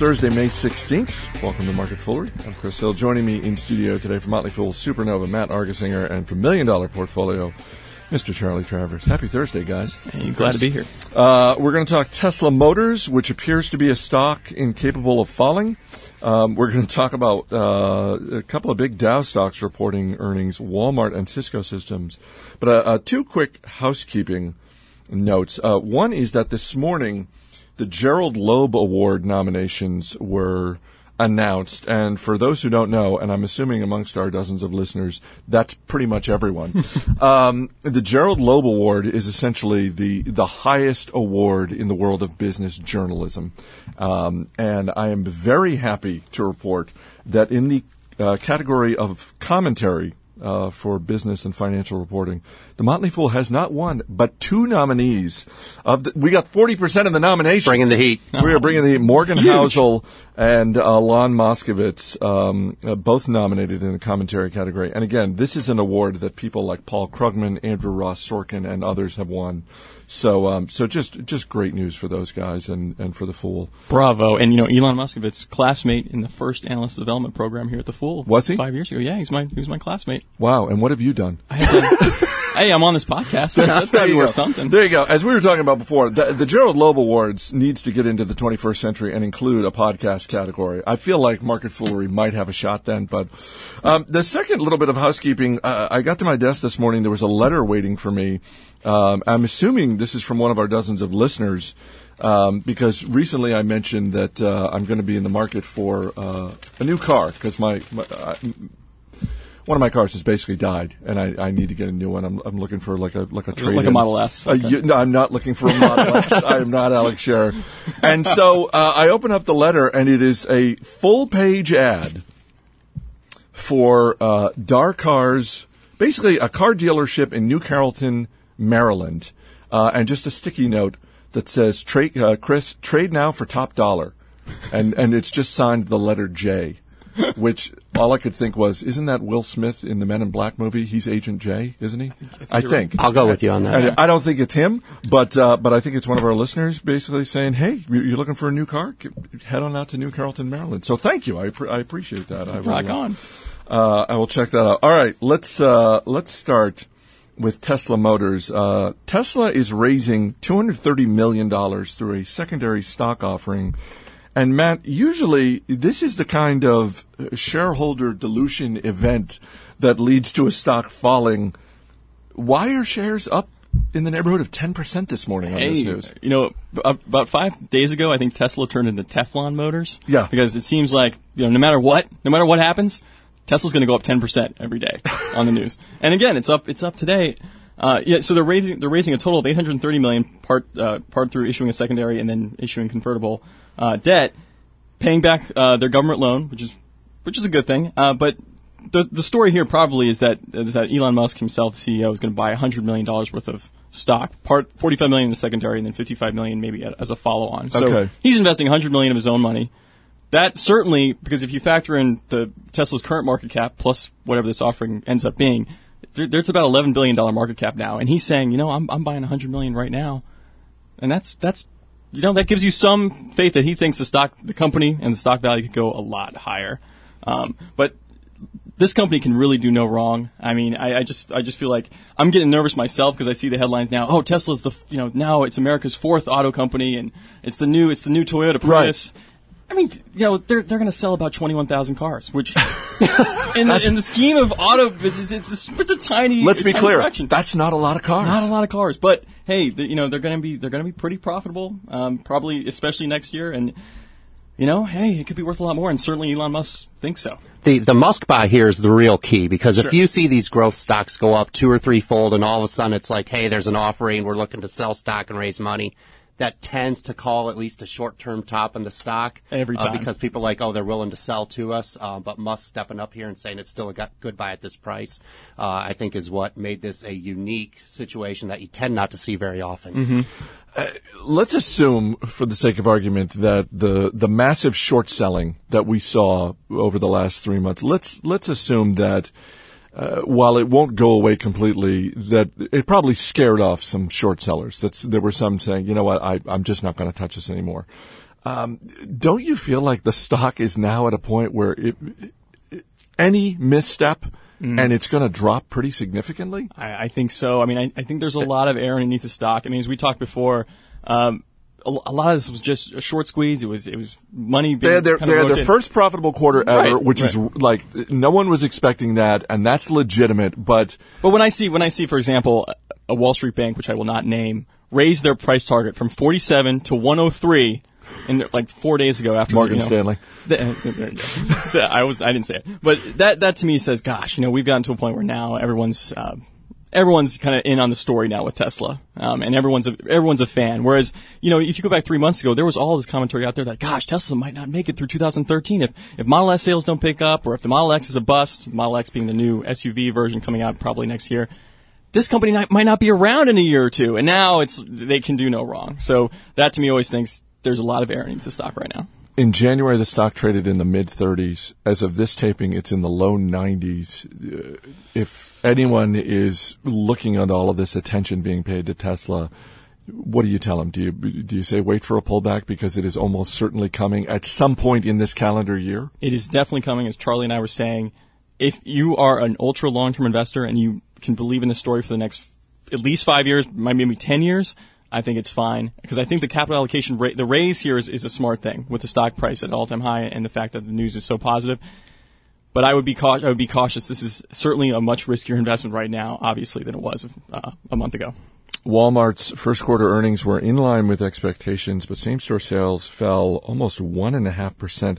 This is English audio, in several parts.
Thursday, May 16th. Welcome to Market Foolery. I'm Chris Hill. Joining me in studio today from Motley Fool, Supernova, Matt Argersinger, and from Million Dollar Portfolio, Mr. Charlie Travers. Happy Thursday, guys. Hey, glad to be here. Uh, we're going to talk Tesla Motors, which appears to be a stock incapable of falling. Um, we're going to talk about uh, a couple of big Dow stocks reporting earnings, Walmart and Cisco Systems. But uh, uh, two quick housekeeping notes. Uh, one is that this morning, the Gerald Loeb Award nominations were announced. And for those who don't know, and I'm assuming amongst our dozens of listeners, that's pretty much everyone. um, the Gerald Loeb Award is essentially the the highest award in the world of business journalism, um, and I am very happy to report that in the uh, category of commentary uh, for business and financial reporting. The Motley Fool has not one, but two nominees. Of the, we got forty percent of the nominations. Bringing the heat. We are bringing the heat. Morgan Housel and uh, Ilan Moscovitz, um, uh, both nominated in the commentary category. And again, this is an award that people like Paul Krugman, Andrew Ross Sorkin, and others have won. So, um, so just just great news for those guys and, and for the Fool. Bravo! And you know, Ilan Moscovitz, classmate in the first analyst development program here at the Fool. Was he five years ago? Yeah, he's my he was my classmate. Wow! And what have you done? hey, I'm on this podcast. That's got to be worth something. There you go. As we were talking about before, the, the, Gerald Loeb Awards needs to get into the 21st century and include a podcast category. I feel like Market Foolery might have a shot then. But um, the second little bit of housekeeping, uh, I got to my desk this morning. There was a letter waiting for me. Um, I'm assuming this is from one of our dozens of listeners. Um, because recently I mentioned that uh, I'm going to be in the market for uh, a new car because my, my uh, one of my cars has basically died, and I, I need to get a new one. I'm, I'm looking for like a like a trade like a Model S. Okay. Uh, you, no, I'm not looking for a Model S. I am not Alex Scherer. And so uh, I open up the letter, and it is a full page ad for uh, DARCARS, basically a car dealership in New Carrollton, Maryland, uh, and just a sticky note that says "Trade, uh, Chris, trade now for top dollar," and and it's just signed the letter J which all I could think was, isn't that Will Smith in the Men in Black movie? He's Agent J, isn't he? I think. I will go with you on that. I, I, don't think it's him, but uh, but I think it's one of our listeners basically saying, "Hey, you're looking for a new car? Head on out to New Carrollton, Maryland." So thank you. I, I appreciate that. I Rock will, on. Uh, I will check that out. All right, let's uh, let's start with Tesla Motors. Uh, Tesla is raising $230 million through a secondary stock offering and Matt, usually this is the kind of shareholder dilution event that leads to a stock falling. Why are shares up in the neighborhood of 10% this morning on hey, this news? You know, about five days ago, I think Tesla turned into Teflon Motors. Yeah. Because it seems like, you know, no matter what, no matter what happens, Tesla's going to go up 10% every day on the news. And again, it's up, it's up today. Uh, yeah, so they're raising they're raising a total of 830 million part uh, part through issuing a secondary and then issuing convertible uh, debt, paying back uh, their government loan, which is which is a good thing. Uh, but the the story here probably is that is that Elon Musk himself, the CEO, is going to buy 100 million dollars worth of stock, part 45 million in the secondary, and then 55 million maybe as a follow on. So okay. he's investing 100 million of his own money. That certainly, because if you factor in the Tesla's current market cap plus whatever this offering ends up being, there's about 11 billion dollar market cap now, and he's saying, you know, I'm I'm buying 100 million right now, and that's that's you know, that gives you some faith that he thinks the stock, the company and the stock value could go a lot higher. Um, but this company can really do no wrong. I mean, I, I just, I just feel like I'm getting nervous myself because I see the headlines now. Oh, Tesla's the, you know, now it's America's fourth auto company and it's the new, it's the new Toyota Prius. Right. I mean, you know, they're they're going to sell about twenty one thousand cars, which in, the, in the scheme of auto business, it's a, it's a tiny. Let's a be tiny clear. Fraction. That's not a lot of cars. Not a lot of cars, but hey, the, you know, they're going to be they're going to be pretty profitable, um, probably especially next year, and you know, hey, it could be worth a lot more, and certainly Elon Musk thinks so. The the Musk buy here is the real key because sure. if you see these growth stocks go up two or three fold, and all of a sudden it's like, hey, there's an offering, we're looking to sell stock and raise money that tends to call at least a short-term top in the stock every uh, time uh, because people are like, oh, they're willing to sell to us. Uh, but Musk stepping up here and saying it's still a good buy at this price, uh, I think is what made this a unique situation that you tend not to see very often. Mm-hmm. Uh, let's assume, for the sake of argument, that the the massive short selling that we saw over the last three months. Let's let's assume that uh, while it won't go away completely, that it probably scared off some short sellers. That's there were some saying, you know what, I, am just not going to touch this anymore. Um, don't you feel like the stock is now at a point where it, it, any misstep and it's going to drop pretty significantly? I, I think so. I mean, I, I think there's a lot of air underneath the stock. I mean, as we talked before, um, a, a lot of this was just a short squeeze. It was it was money. They Being had their, they had their first profitable quarter ever, Right, which is like no one was expecting that, and that's legitimate. But But when I see when I see, for example, a Wall Street bank, which I will not name, raise their price target from 47 to 103 in like four days ago after Morgan you know, Stanley. the- uh. I was I didn't say it, but that that to me says, gosh, you know, we've gotten to a point where now everyone's. Uh, Everyone's kind of in on the story now with Tesla, um, and everyone's a, everyone's a fan. Whereas, you know, if you go back three months ago, there was all this commentary out there that, gosh, Tesla might not make it through 2013 if if Model S sales don't pick up, or if the Model X is a bust. Model X being the new SUV version coming out probably next year this company not, might not be around in a year or two, and now it's they can do no wrong. So that to me always thinks there's a lot of air underneath the stock right now. In January, the stock traded in the mid 30s. As of this taping, it's in the low 90s. Uh, If anyone is looking at all of this attention being paid to Tesla, what do you tell them? Do you do you say wait for a pullback because it is almost certainly coming at some point in this calendar year? It is definitely coming, as Charlie and I were saying. If you are an ultra long term investor and you can believe in the story for the next at least five years, maybe ten years, I think it's fine because I think the capital allocation rate, the raise here is, is a smart thing with the stock price at all time high and the fact that the news is so positive. But I would be cautious. I would be cautious. This is certainly a much riskier investment right now, obviously, than it was uh, a month ago. Walmart's first quarter earnings were in line with expectations, but same store sales fell almost 1.5%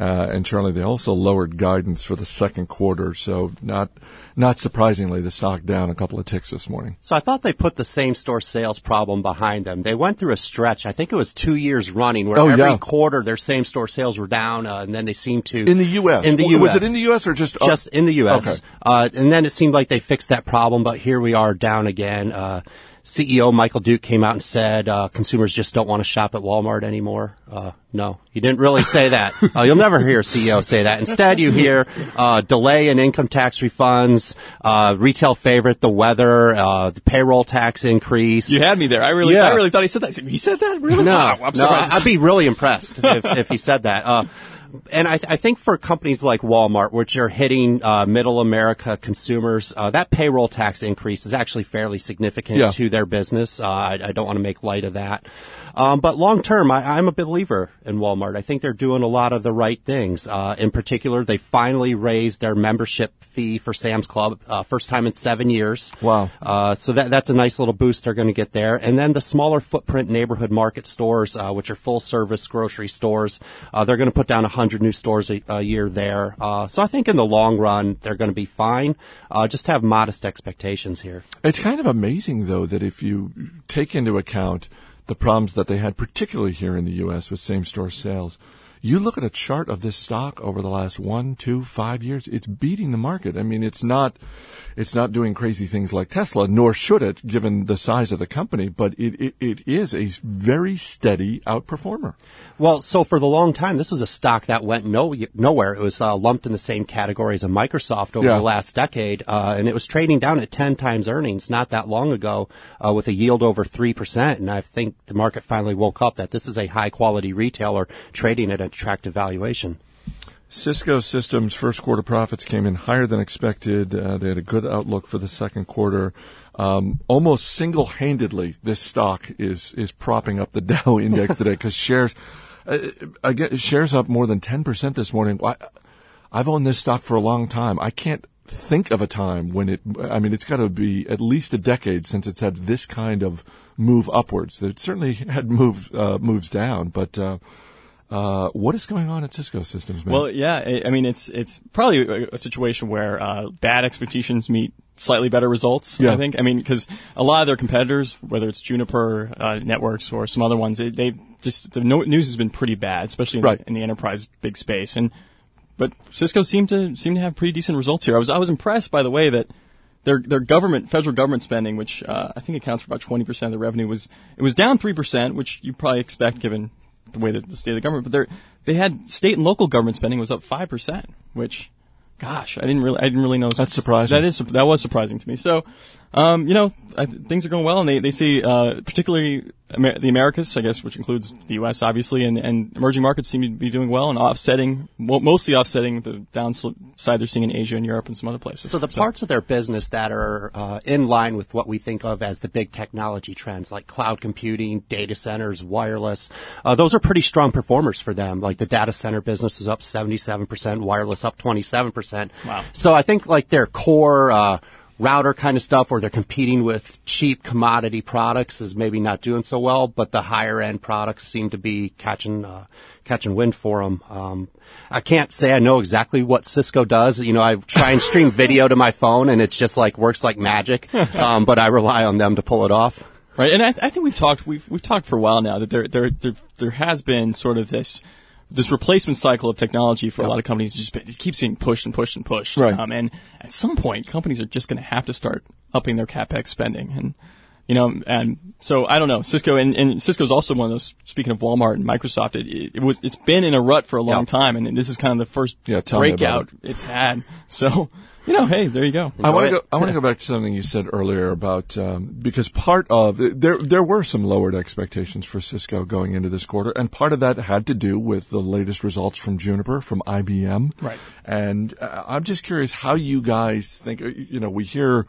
uh, and Charlie, they also lowered guidance for the second quarter, so not not surprisingly, the stock down a couple of ticks this morning. So I thought they put the same store sales problem behind them. They went through a stretch. I think it was two years running where Oh, every yeah. quarter their same store sales were down, uh, and then they seemed to In the U.S., In the U.S. was it in the U.S. or just just in the U.S. Okay. Uh, and then it seemed like they fixed that problem, but here we are down again. Uh, CEO Michael Duke came out and said uh, consumers just don't want to shop at Walmart anymore. Uh, no, he didn't really say that. uh, you'll never hear a CEO say that. Instead, you hear uh, delay in income tax refunds, uh, retail favorite, the weather, uh, the payroll tax increase. You had me there. I really, Yeah. I really thought he said that. He said that really? No, Wow, I'm no, surprised. I'd be really impressed if, if he said that. And I, I think for companies like Walmart, which are hitting uh, middle America consumers, uh, that payroll tax increase is actually fairly significant Yeah. to their business. Uh, I, I don't want to make light of that. Um, but long term, I, I'm a believer in Walmart. I think they're doing a lot of the right things. Uh, in particular, they finally raised their membership fee for Sam's Club, uh, first time in seven years. Wow. Uh, so that that's a nice little boost they're going to get there. And then the smaller footprint neighborhood market stores, uh, which are full service grocery stores, uh, they're going to put down 100 new stores a, a year there. Uh, so I think in the long run they're going to be fine. Uh, just have modest expectations here. It's kind of amazing, though, that if you take into account the problems that they had, particularly here in the U.S. with same store sales, you look at a chart of this stock over the last one, two, five years, it's beating the market. I mean, it's not, it's not doing crazy things like Tesla, nor should it, given the size of the company, but it, it, it is a very steady outperformer. Well, so for the long time, this was a stock that went no, nowhere. It was uh, lumped in the same category as a Microsoft over Yeah. the last decade, uh, and it was trading down at 10 times earnings not that long ago uh, with a yield over 3%. And I think the market finally woke up that this is a high quality retailer trading at an attractive valuation. Cisco Systems first quarter profits came in higher than expected. Uh, they had a good outlook for the second quarter. Um, almost single-handedly, this stock is is propping up the Dow index today because shares, uh, I shares up more than ten percent this morning. Why- I've owned this stock for a long time. I can't think of a time when it. I mean, it's got to be at least a decade since it's had this kind of move upwards. It certainly had move uh, moves down, but. Uh, uh, what is going on at Cisco Systems, man? Well, yeah, I I mean, it's it's probably a, a situation where uh, bad expectations meet slightly better results. Yeah. I think. I mean, because a lot of their competitors, whether it's Juniper uh, Networks or some other ones, they, they just the no- news has been pretty bad, especially in, Right. the, in the enterprise big space. And but Cisco seemed to seem to have pretty decent results here. I was I was impressed by the way that. Their, their government federal government spending, which uh, I think accounts for about twenty percent of the revenue, was it was down three percent, which you probably expect given the way that the state of the government. But they they had state and local government spending was up five percent, which, gosh, I didn't really I didn't really know. That's surprising. That is that was surprising to me. So, Um, you know, I, things are going well, and they they see uh, particularly Amer- the Americas, I guess, which includes the U.S. obviously, and, and emerging markets seem to be doing well and offsetting, mo- mostly offsetting the downside they're seeing in Asia and Europe and some other places. So the parts of their business that are uh, in line with what we think of as the big technology trends, like cloud computing, data centers, wireless, uh, those are pretty strong performers for them. Like the data center business is up 77%, wireless up 27%. Wow. So I think like their core uh, router kind of stuff where they're competing with cheap commodity products is maybe not doing so well, but the higher end products seem to be catching uh, catching wind for them. Um, I can't say I know exactly what Cisco does. You know, I try and stream video to my phone, and it's just like works like magic. Um, but I rely on them to pull it off. Right, and I, I think we've talked we've we've talked for a while now that there there there, there has been sort of this this replacement cycle of technology for a lot of companies just it keeps being pushed and pushed and pushed. Right. Um, and at some point, companies are just going to have to start upping their capex spending, and you know, and so I don't know. Cisco and, and Cisco's also one of those. Speaking of Walmart and Microsoft, it, it, it was it's been in a rut for a long Yeah. time, and this is kind of the first Yeah, tell me about breakout it. it's had. So you know, hey, there you go. I want to go. I want to go back to something you said earlier about um, because part of there there were some lowered expectations for Cisco going into this quarter, and part of that had to do with the latest results from Juniper, from IBM. Right. And uh, I'm just curious how you guys think. uh, You know, we hear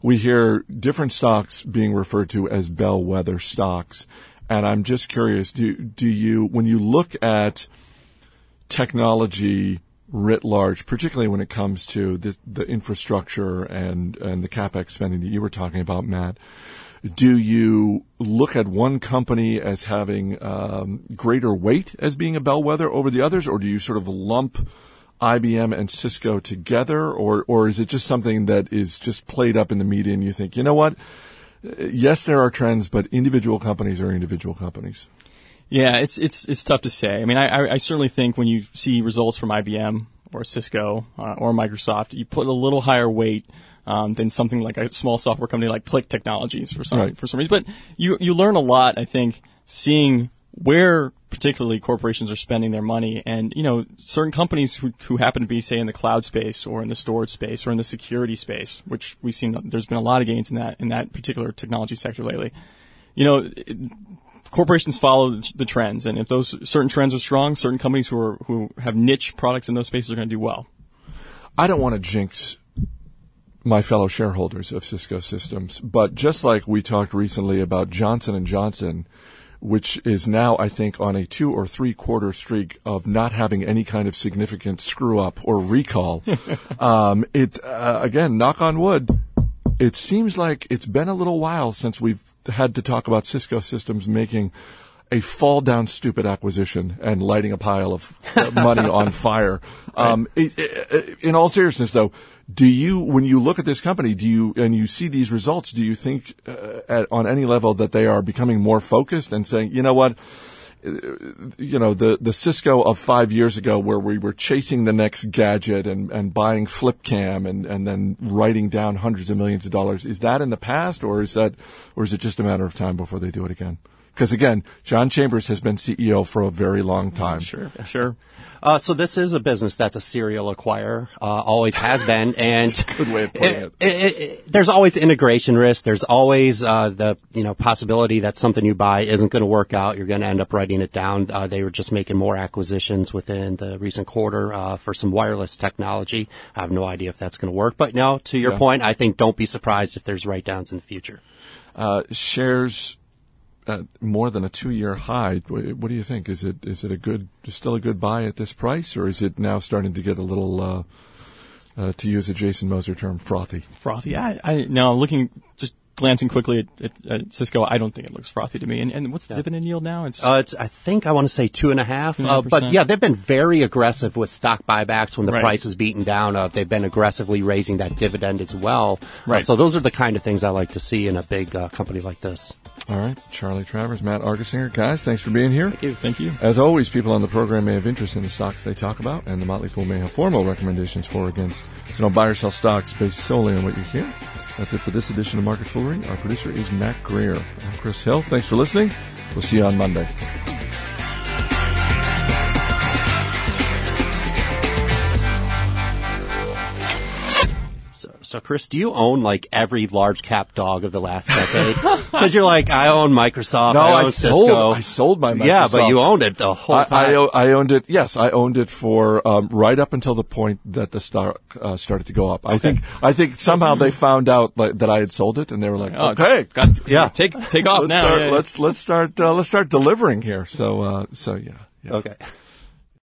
we hear different stocks being referred to as bellwether stocks, and I'm just curious. Do do you when you look at technology writ large, particularly when it comes to the, the infrastructure and, and the capex spending that you were talking about, Matt. Do you look at one company as having um, greater weight as being a bellwether over the others, or do you sort of lump IBM and Cisco together, or or is it just something that is just played up in the media and you think, you know what? Yes, there are trends, but individual companies are individual companies. Yeah, it's it's it's tough to say. I mean, I, I, certainly think when you see results from IBM or Cisco uh, or Microsoft, you put a little higher weight um, than something like a small software company like Qlik Technologies for some Right. for some reason. But you you learn a lot, I think, seeing where particularly corporations are spending their money, and you know, certain companies who who happen to be say in the cloud space or in the storage space or in the security space, which we've seen there's been a lot of gains in that in that particular technology sector lately. You know, corporations follow the trends, and if those certain trends are strong, certain companies who are who have niche products in those spaces are going to do well. I don't want to jinx my fellow shareholders of Cisco Systems, but just like we talked recently about Johnson and Johnson, which is now I think on a two or three quarter streak of not having any kind of significant screw up or recall. um, it uh, again, knock on wood. It seems like it's been a little while since we've had to talk about Cisco Systems making a fall down stupid acquisition and lighting a pile of money on fire. Um, it, it, in all seriousness, though, do you, when you look at this company, do you, and you see these results, do you think uh, at, on any level that they are becoming more focused and saying, you know what? You know the the Cisco of five years ago, where we were chasing the next gadget and, and buying flip cam and, and then writing down hundreds of millions of dollars. Is that in the past, or is that or is it just a matter of time before they do it again? Because again, John Chambers has been CEO for a very long time. Sure, sure. Uh, so this is a business that's a serial acquirer, uh, always has been, and Good way of putting it. it, it, there's always integration risk. There's always uh, the you know possibility that something you buy isn't going to work out. You're going to end up writing it down. Uh, they were just making more acquisitions within the recent quarter uh, for some wireless technology. I have no idea if that's going to work, but no. To your Yeah. point, I think don't be surprised if there's write downs in the future. Uh, shares at more than a two-year high. What, what do you think? Is it is it a good, still a good buy at this price, or is it now starting to get a little, uh, uh, to use a Jason Moser term, frothy? Frothy. I, I no, looking just glancing quickly at, at, at Cisco, I don't think it looks frothy to me. And, and what's the dividend yield now? It's Uh, it's, I think I want to say two and a half. Two and a half Uh, but yeah, they've been very aggressive with stock buybacks when the Right. price is beaten down. Uh, they've been aggressively raising that dividend as well. Uh, Right. so those are the kind of things I like to see in a big uh, company like this. All right, Charlie Travers, Matt Argersinger, guys, thanks for being here. thank you, thank you. As always, people on the program may have interest in the stocks they talk about, and the Motley Fool may have formal recommendations for or against. So don't buy or sell stocks based solely on what you hear. That's it for this edition of Market Foolery. Our producer is Mac Greer. I'm Chris Hill. Thanks for listening. We'll see you on Monday. So, So, Chris, do you own like every large cap dog of the last decade? Because you're like, I own Microsoft, No, I I sold- Cisco. I sold my Microsoft. Yeah, but you owned it the whole I, time. I, o- I owned it. Yes, I owned it for um, right up until the point that the stock uh, started to go up. I think. I think somehow they found out like, that I had sold it, and they were like, Oh, "Okay, got- Yeah. take take off let's now. start, Yeah, yeah. let's let's start uh, let's start delivering here." So uh, so yeah. yeah. okay.